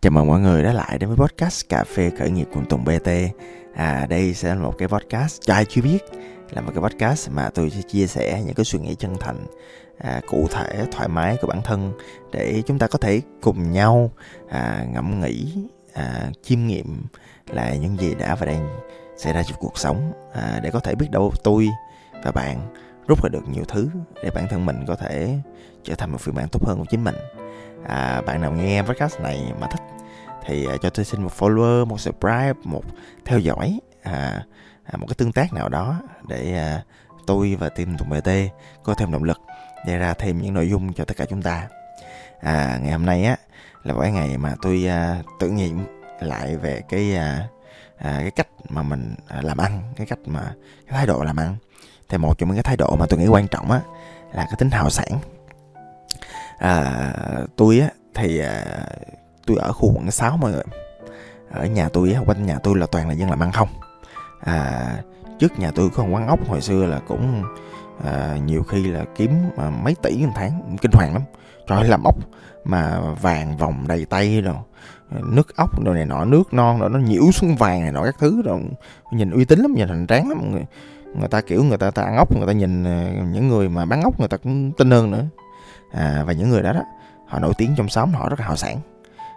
Chào mừng mọi người đã lại đến với podcast Cà phê khởi nghiệp cùng Tùng BT. À, đây sẽ là một cái podcast cho ai chưa biết là một cái podcast mà tôi sẽ chia sẻ những cái suy nghĩ chân thành, à, cụ thể, thoải mái của bản thân để chúng ta có thể cùng nhau à, ngẫm nghĩ, à, chiêm nghiệm là những gì đã và đang xảy ra trong cuộc sống à, để có thể biết đâu tôi và bạn rút ra được nhiều thứ để bản thân mình có thể trở thành một phiên bản tốt hơn của chính mình. À, bạn nào nghe podcast này mà thích thì à, cho tôi xin một follower một subscribe một theo dõi à, à, một cái tương tác nào đó để à, tôi và team tùng bt có thêm động lực để ra thêm những nội dung cho tất cả chúng ta. À, ngày hôm nay á là cái ngày mà tôi à, tự nghiệm lại về cái à, à, cái cách mà mình à, làm ăn cái cách mà cái thái độ làm ăn thì một trong những cái thái độ mà tôi nghĩ quan trọng á là cái tính hào sản à, tôi á thì à, tôi ở khu quận 6 mọi người. Ở nhà tôi á quanh nhà tôi là toàn là dân làm ăn không. À, trước nhà tôi có một quán ốc hồi xưa là cũng à, nhiều khi là kiếm à, mấy tỷ một tháng kinh hoàng lắm. Trời làm ốc mà vàng vòng đầy tay rồi nước ốc đồ này nọ nước non rồi nó nhiễu xuống vàng này nọ các thứ rồi nhìn uy tín lắm nhìn thành tráng lắm mọi người, người ta kiểu người ta, ta ăn ốc người ta nhìn ờ, những người mà bán ốc người ta cũng tin hơn nữa. À, và những người đó đó họ nổi tiếng trong xóm họ rất là hào sản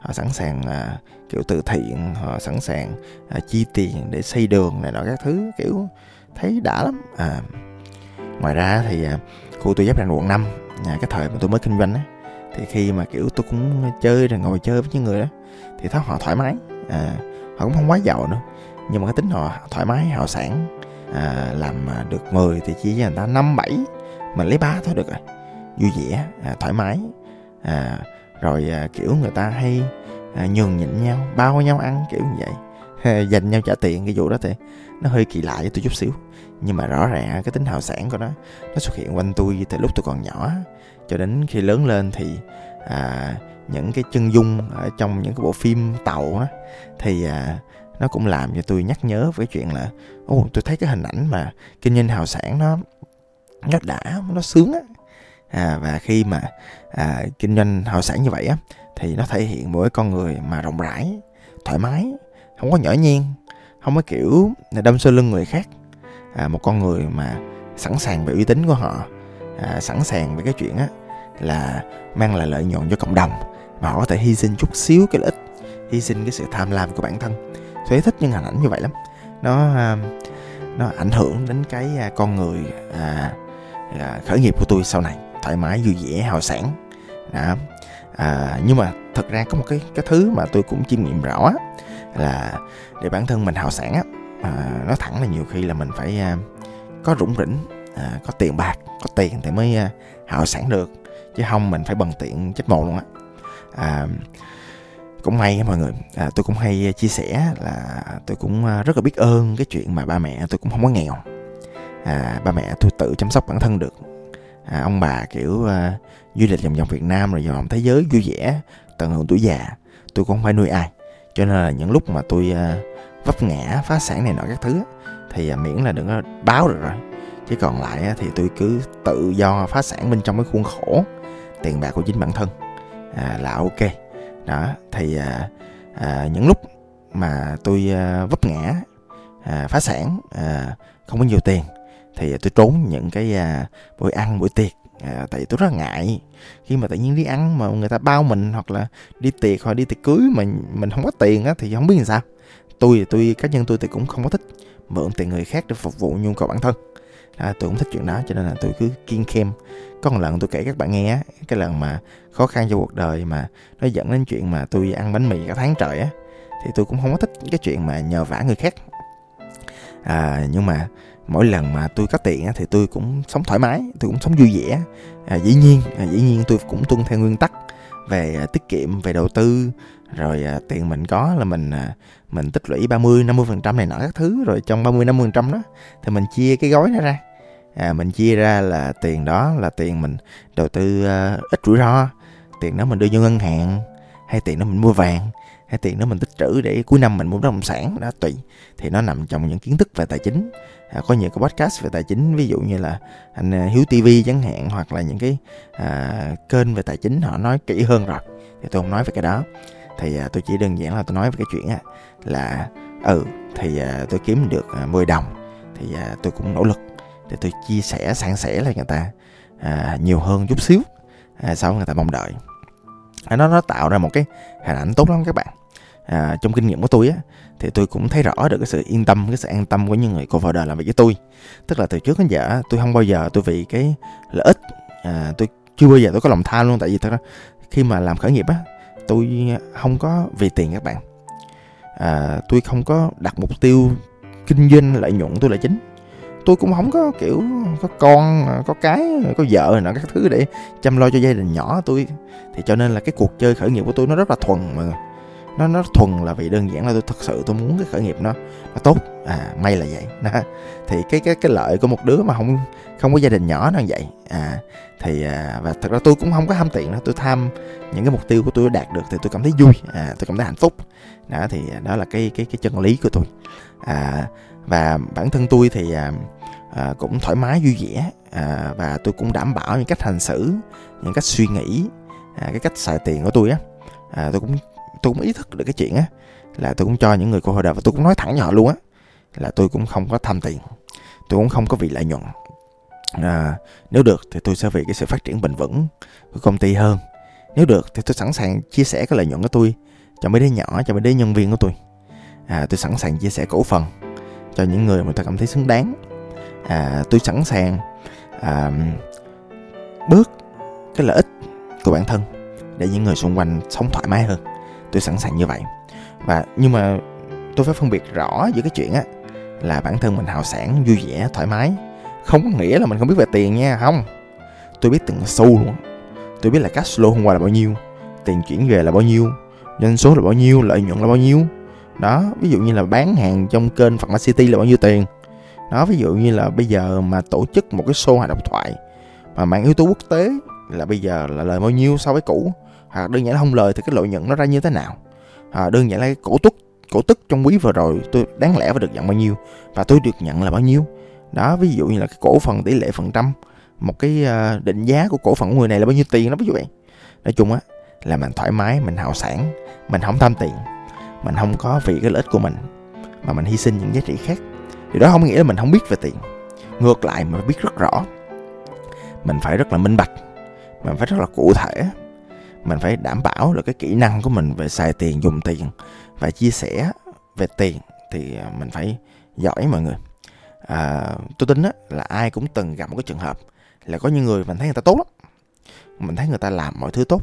họ sẵn sàng à, kiểu từ thiện họ sẵn sàng à, chi tiền để xây đường này nọ các thứ kiểu thấy đã lắm. À, ngoài ra thì à, khu tôi giáp ranh quận 5 à, cái thời mà tôi mới kinh doanh á thì khi mà kiểu tôi cũng chơi rồi ngồi chơi với những người đó thì thấy họ thoải mái. À, họ cũng không quá giàu nữa nhưng mà cái tính họ thoải mái hào sản à, làm à, được 10 thì chỉ cho người ta năm bảy. Mình lấy ba thôi được rồi. Vui vẻ à, thoải mái. À, rồi à, kiểu người ta hay à, nhường nhịn nhau bao nhau ăn kiểu như vậy. Dành nhau trả tiền cái vụ đó thì nó hơi kỳ lạ với tôi chút xíu. Nhưng mà rõ ràng cái tính hào sản của nó nó xuất hiện quanh tôi từ lúc tôi còn nhỏ. Cho đến khi lớn lên thì à, những cái chân dung ở trong những cái bộ phim tàu á thì à, nó cũng làm cho tôi nhắc nhớ với chuyện là ô tôi thấy cái hình ảnh mà kinh doanh hào sản nó nó đã nó sướng á. À, và khi mà à, kinh doanh hào sản như vậy á thì nó thể hiện mỗi con người mà rộng rãi thoải mái không có nhỏ nhiên không có kiểu đâm sau lưng người khác. À, một con người mà sẵn sàng về uy tín của họ à, sẵn sàng về cái chuyện á là mang lại lợi nhuận cho cộng đồng mà họ có thể hy sinh chút xíu cái lợi ích hy sinh cái sự tham lam của bản thân tôi thích những hình ảnh như vậy lắm. Nó à, nó ảnh hưởng đến cái à, con người à, à, khởi nghiệp của tôi sau này. Thoải mái vui vẻ hào sản đó. À, nhưng mà thật ra có một cái cái thứ mà tôi cũng chiêm nghiệm rõ là để bản thân mình hào sản á à, nó thẳng là nhiều khi là mình phải à, có rủng rỉnh à, có tiền bạc có tiền thì mới à, hào sản được. Chứ không mình phải bằng tiện chết mồ luôn á. À, cũng may mọi người. À, tôi cũng hay à, chia sẻ là tôi cũng à, rất là biết ơn cái chuyện mà ba mẹ tôi cũng không có nghèo. À, ba mẹ tôi tự chăm sóc bản thân được. À, ông bà kiểu à, du lịch vòng vòng Việt Nam rồi vòng thế giới vui vẻ tận hưởng tuổi già. Tôi cũng không phải nuôi ai. Cho nên là những lúc mà tôi à, vấp ngã phá sản này nọ các thứ thì à, miễn là đừng có báo được rồi. Chứ còn lại à, thì tôi cứ tự do phá sản bên trong cái khuôn khổ tiền bạc của chính bản thân. À, là ok đó thì à, à, những lúc mà tôi à, vấp ngã à, phá sản à, không có nhiều tiền thì tôi trốn những cái à, buổi ăn buổi tiệc à, tại vì tôi rất là ngại. Khi mà tự nhiên đi ăn mà người ta bao mình hoặc là đi tiệc hoặc đi tiệc cưới mà mình không có tiền á thì không biết làm sao. Tôi tôi cá nhân tôi thì cũng không có thích mượn tiền người khác để phục vụ nhu cầu bản thân à, tôi cũng thích chuyện đó cho nên là tôi cứ kiên khem. Có một lần tôi kể các bạn nghe á cái lần mà khó khăn cho cuộc đời mà nó dẫn đến chuyện mà tôi ăn bánh mì cả tháng trời á thì tôi cũng không có thích cái chuyện mà nhờ vả người khác. À, nhưng mà mỗi lần mà tôi có tiền thì tôi cũng sống thoải mái tôi cũng sống vui vẻ. À, dĩ nhiên à, dĩ nhiên tôi cũng tuân theo nguyên tắc về à, tiết kiệm về đầu tư rồi à, tiền mình có là mình à, mình tích lũy 30 50 phần trăm này nọ các thứ. Rồi trong 30 50 phần trăm đó thì mình chia cái gói đó ra. À, mình chia ra là tiền đó là tiền mình đầu tư uh, ít rủi ro. Tiền đó mình đưa vô ngân hàng hay tiền đó mình mua vàng hay tiền đó mình tích trữ để cuối năm mình mua bất động sản đó tùy. Thì nó nằm trong những kiến thức về tài chính. À, có nhiều cái podcast về tài chính ví dụ như là anh à, Hiếu TV chẳng hạn hoặc là những cái à, kênh về tài chính họ nói kỹ hơn rồi. Thì tôi không nói về cái đó. Thì à, tôi chỉ đơn giản là tôi nói về cái chuyện à, là ừ thì à, tôi kiếm được à, 10 đồng thì à, tôi cũng nỗ lực để tôi chia sẻ san sẻ lại người ta à, nhiều hơn chút xíu à, sau người ta mong đợi. À, nó nó tạo ra một cái hình ảnh tốt lắm các bạn à, trong kinh nghiệm của tôi á thì tôi cũng thấy rõ được cái sự yên tâm cái sự an tâm của những người co-founder làm việc với tôi. Tức là từ trước đến giờ tôi không bao giờ tôi vì cái lợi ích à, tôi chưa bao giờ tôi có lòng tham luôn. Tại vì thật ra khi mà làm khởi nghiệp á tôi không có vì tiền các bạn. À, tôi không có đặt mục tiêu kinh doanh lợi nhuận tôi là chính. Tôi cũng không có kiểu có con có cái có vợ này các thứ để chăm lo cho gia đình nhỏ tôi. Thì cho nên là cái cuộc chơi khởi nghiệp của tôi nó rất là thuần mọi người nó nó thuần là vì đơn giản là tôi thật sự tôi muốn cái khởi nghiệp nó nó tốt. À may là vậy. Đó. thì cái cái cái lợi của một đứa mà không không có gia đình nhỏ nó vậy. À thì à, và thật ra tôi cũng không có ham tiền đó tôi tham những cái mục tiêu của tôi đạt được thì tôi cảm thấy vui. À, tôi cảm thấy hạnh phúc. Đó thì đó là cái cái cái chân lý của tôi. À, và bản thân tôi thì à, à, cũng thoải mái vui vẻ. À, và tôi cũng đảm bảo những cách hành xử những cách suy nghĩ à, cái cách xài tiền của tôi á. À, tôi cũng tôi cũng ý thức được cái chuyện á là tôi cũng cho những người cô hội đời và tôi cũng nói thẳng nhỏ luôn á là tôi cũng không có tham tiền tôi cũng không có vì lợi nhuận. À, nếu được thì tôi sẽ vì cái sự phát triển bền vững của công ty hơn. Nếu được thì tôi sẵn sàng chia sẻ cái lợi nhuận của tôi cho mấy đứa nhỏ cho mấy đứa nhân viên của tôi. À, tôi sẵn sàng chia sẻ cổ phần cho những người mà tôi cảm thấy xứng đáng. À, tôi sẵn sàng à, bớt cái lợi ích của bản thân để những người xung quanh sống thoải mái hơn tôi sẵn sàng như vậy. Và nhưng mà tôi phải phân biệt rõ giữa cái chuyện á, là bản thân mình hào sản vui vẻ, thoải mái. Không có nghĩa là mình không biết về tiền nha, không. Tôi biết từng xu luôn tôi biết là cash flow hôm qua là bao nhiêu, tiền chuyển về là bao nhiêu, doanh số là bao nhiêu, lợi nhuận là bao nhiêu. Đó, ví dụ như là bán hàng trong kênh Phật City là bao nhiêu tiền. Đó, ví dụ như là bây giờ mà tổ chức một cái show hài độc thoại mà mang yếu tố quốc tế là bây giờ là lời bao nhiêu so với cũ hoặc đơn giản là không lời thì cái lợi nhuận nó ra như thế nào? À, đơn giản là cái cổ tức cổ tức trong quý vừa rồi tôi đáng lẽ phải được nhận bao nhiêu và tôi được nhận là bao nhiêu? Đó ví dụ như là cái cổ phần tỷ lệ phần trăm một cái ờ, định giá của cổ phần của người này là bao nhiêu tiền đó ví dụ vậy. Nói chung á là mình thoải mái mình hào sản mình không tham tiền mình không có vì cái lợi ích của mình mà mình hy sinh những giá trị khác. Thì đó không nghĩa là mình không biết về tiền. Ngược lại mình biết rất rõ. Mình phải rất là minh bạch mình phải rất là cụ thể mình phải đảm bảo là cái kỹ năng của mình về xài tiền dùng tiền và chia sẻ về tiền thì à, mình phải giỏi mọi người. À, tôi tin á, là ai cũng từng gặp một cái trường hợp là có những người mình thấy người ta tốt lắm. Mình thấy người ta làm mọi thứ tốt.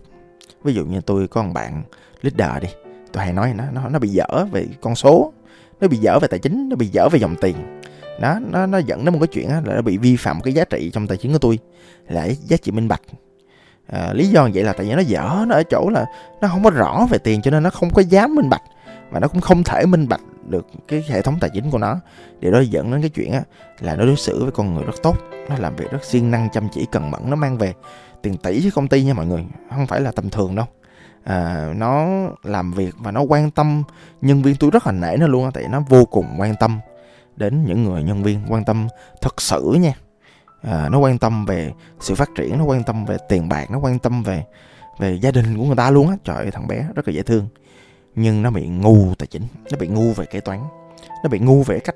Ví dụ như tôi có một bạn leader đi tôi hay nói nó nó nó bị dở về con số nó bị dở về tài chính nó bị dở về dòng tiền. Nó nó nó dẫn đến một cái chuyện là nó bị vi phạm cái giá trị trong tài chính của tôi là giá trị minh bạch à, lý do vậy là tại vì nó dở nó ở chỗ là nó không có rõ về tiền cho nên nó không có dám minh bạch và nó cũng không thể minh bạch được cái hệ thống tài chính của nó. Điều đó dẫn đến cái chuyện á là nó đối xử với con người rất tốt nó làm việc rất siêng năng chăm chỉ cần mẫn nó mang về tiền tỷ với công ty nha mọi người không phải là tầm thường đâu. À, nó làm việc và nó quan tâm nhân viên tôi rất là nể nó luôn tại nó vô cùng quan tâm đến những người nhân viên quan tâm thật sự nha à, nó quan tâm về sự phát triển nó quan tâm về tiền bạc nó quan tâm về về gia đình của người ta luôn á. Trời ơi thằng bé rất là dễ thương. Nhưng nó bị ngu tài chính nó bị ngu về kế toán nó bị ngu về cách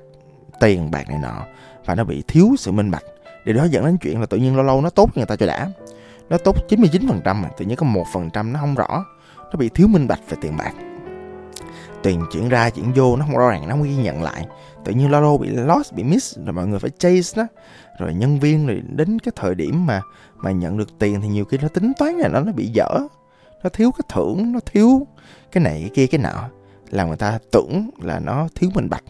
tiền bạc này nọ và nó bị thiếu sự minh bạch. Điều đó dẫn đến chuyện là tự nhiên lâu lâu nó tốt người ta cho đã. Nó tốt 99% mà tự nhiên có một phần trăm nó không rõ nó bị thiếu minh bạch về tiền bạc tiền chuyển ra chuyển vô nó không rõ ràng nó không ghi nhận lại. Tự nhiên lo bị lost bị miss rồi mọi người phải chase nó. Rồi nhân viên rồi đến cái thời điểm mà mà nhận được tiền thì nhiều khi nó tính toán là nó nó bị dở. Nó thiếu cái thưởng nó thiếu cái này cái kia cái nọ. Làm người ta tưởng là nó thiếu minh bạch.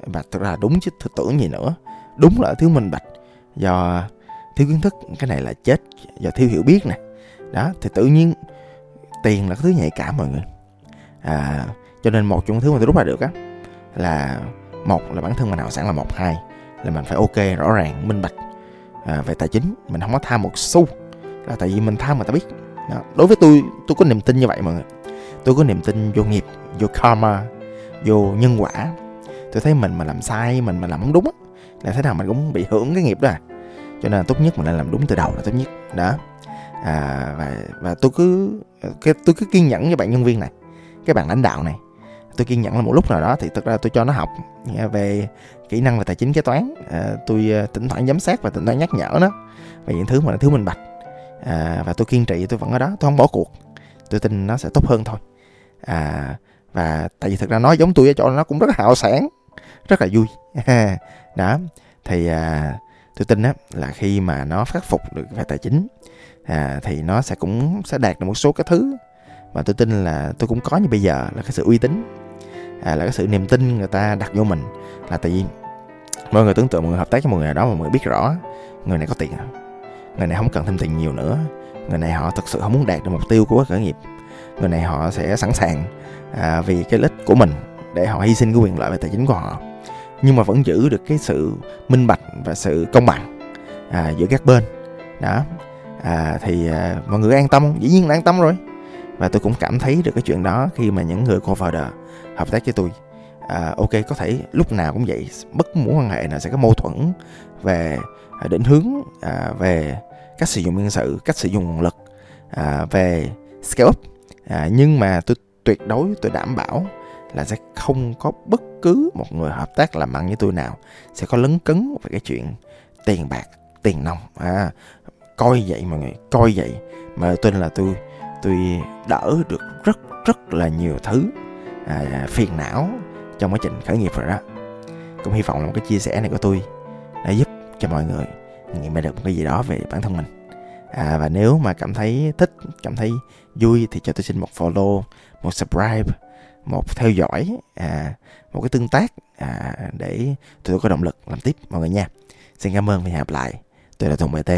Và thực ra đúng chứ tưởng gì nữa. Đúng là thiếu minh bạch. Do thiếu kiến thức cái này là chết. Do thiếu hiểu biết nè. Đó thì tự nhiên tiền là cái thứ nhạy cảm mọi người. À, cho nên một trong những thứ mà tôi rút ra được á là một là bản thân mình hào sản là một hai là mình phải ok rõ ràng minh bạch à, về tài chính. Mình không có tham một xu là tại vì mình tham mà ta biết. Đó. đối với tôi tôi có niềm tin như vậy mọi người. Tôi có niềm tin vô nghiệp vô karma vô nhân quả. Tôi thấy mình mà làm sai mình mà làm không đúng á là thế nào mình cũng bị hưởng cái nghiệp đó à. Cho nên tốt nhất mình nên làm đúng từ đầu là tốt nhất. Đó. À, và và tôi cứ cái tôi cứ kiên nhẫn với bạn nhân viên này cái bạn lãnh đạo này tôi kiên nhẫn là một lúc nào đó thì thực ra tôi cho nó học về kỹ năng về tài chính kế toán. À, tôi à, thỉnh thoảng giám sát và thỉnh thoảng nhắc nhở nó về những thứ mà là thứ minh bạch. À, và tôi kiên trì tôi vẫn ở đó tôi không bỏ cuộc. Tôi tin nó sẽ tốt hơn thôi. À, và tại vì thực ra nó giống tôi ở chỗ nó cũng rất là hào sản rất là vui. Đó thì à, tôi tin á là khi mà nó khắc phục được về tài chính à, thì nó sẽ cũng sẽ đạt được một số cái thứ mà tôi tin là tôi cũng có như bây giờ là cái sự uy tín à, là cái sự niềm tin người ta đặt vô mình là tại vì mọi người tưởng tượng mọi người hợp tác với một người nào đó mà mọi người biết rõ người này có tiền. Người này không cần thêm tiền nhiều nữa. Người này họ thực sự không muốn đạt được mục tiêu của khởi nghiệp. Người này họ sẽ sẵn sàng à, vì cái lợi ích của mình để họ hy sinh cái quyền lợi về tài chính của họ. Nhưng mà vẫn giữ được cái sự minh bạch và sự công bằng à, giữa các bên. Đó. À, thì à, mọi người an tâm. Dĩ nhiên là an tâm rồi. Và tôi cũng cảm thấy được cái chuyện đó khi mà những người co-founder hợp tác với tôi. À, ok có thể lúc nào cũng vậy bất mối quan hệ nào sẽ có mâu thuẫn về à, định hướng à, về cách sử dụng nhân sự cách sử dụng nguồn lực à, về scale up. À, nhưng mà tôi tuyệt đối tôi đảm bảo là sẽ không có bất cứ một người hợp tác làm ăn với tôi nào sẽ có lấn cấn về cái chuyện tiền bạc tiền nông à, coi vậy mọi người coi vậy mà tôi tin là tôi tôi đỡ được rất rất là nhiều thứ à, phiền não trong quá trình khởi nghiệp rồi đó. Cũng hy vọng là một cái chia sẻ này của tôi đã giúp cho mọi người nghiệm ra được một cái gì đó về bản thân mình. À, và nếu mà cảm thấy thích cảm thấy vui thì cho tôi xin một follow một subscribe một theo dõi à, một cái tương tác à, để tôi có động lực làm tiếp mọi người nha. Xin cảm ơn và hẹn gặp lại. Tôi là thùng BT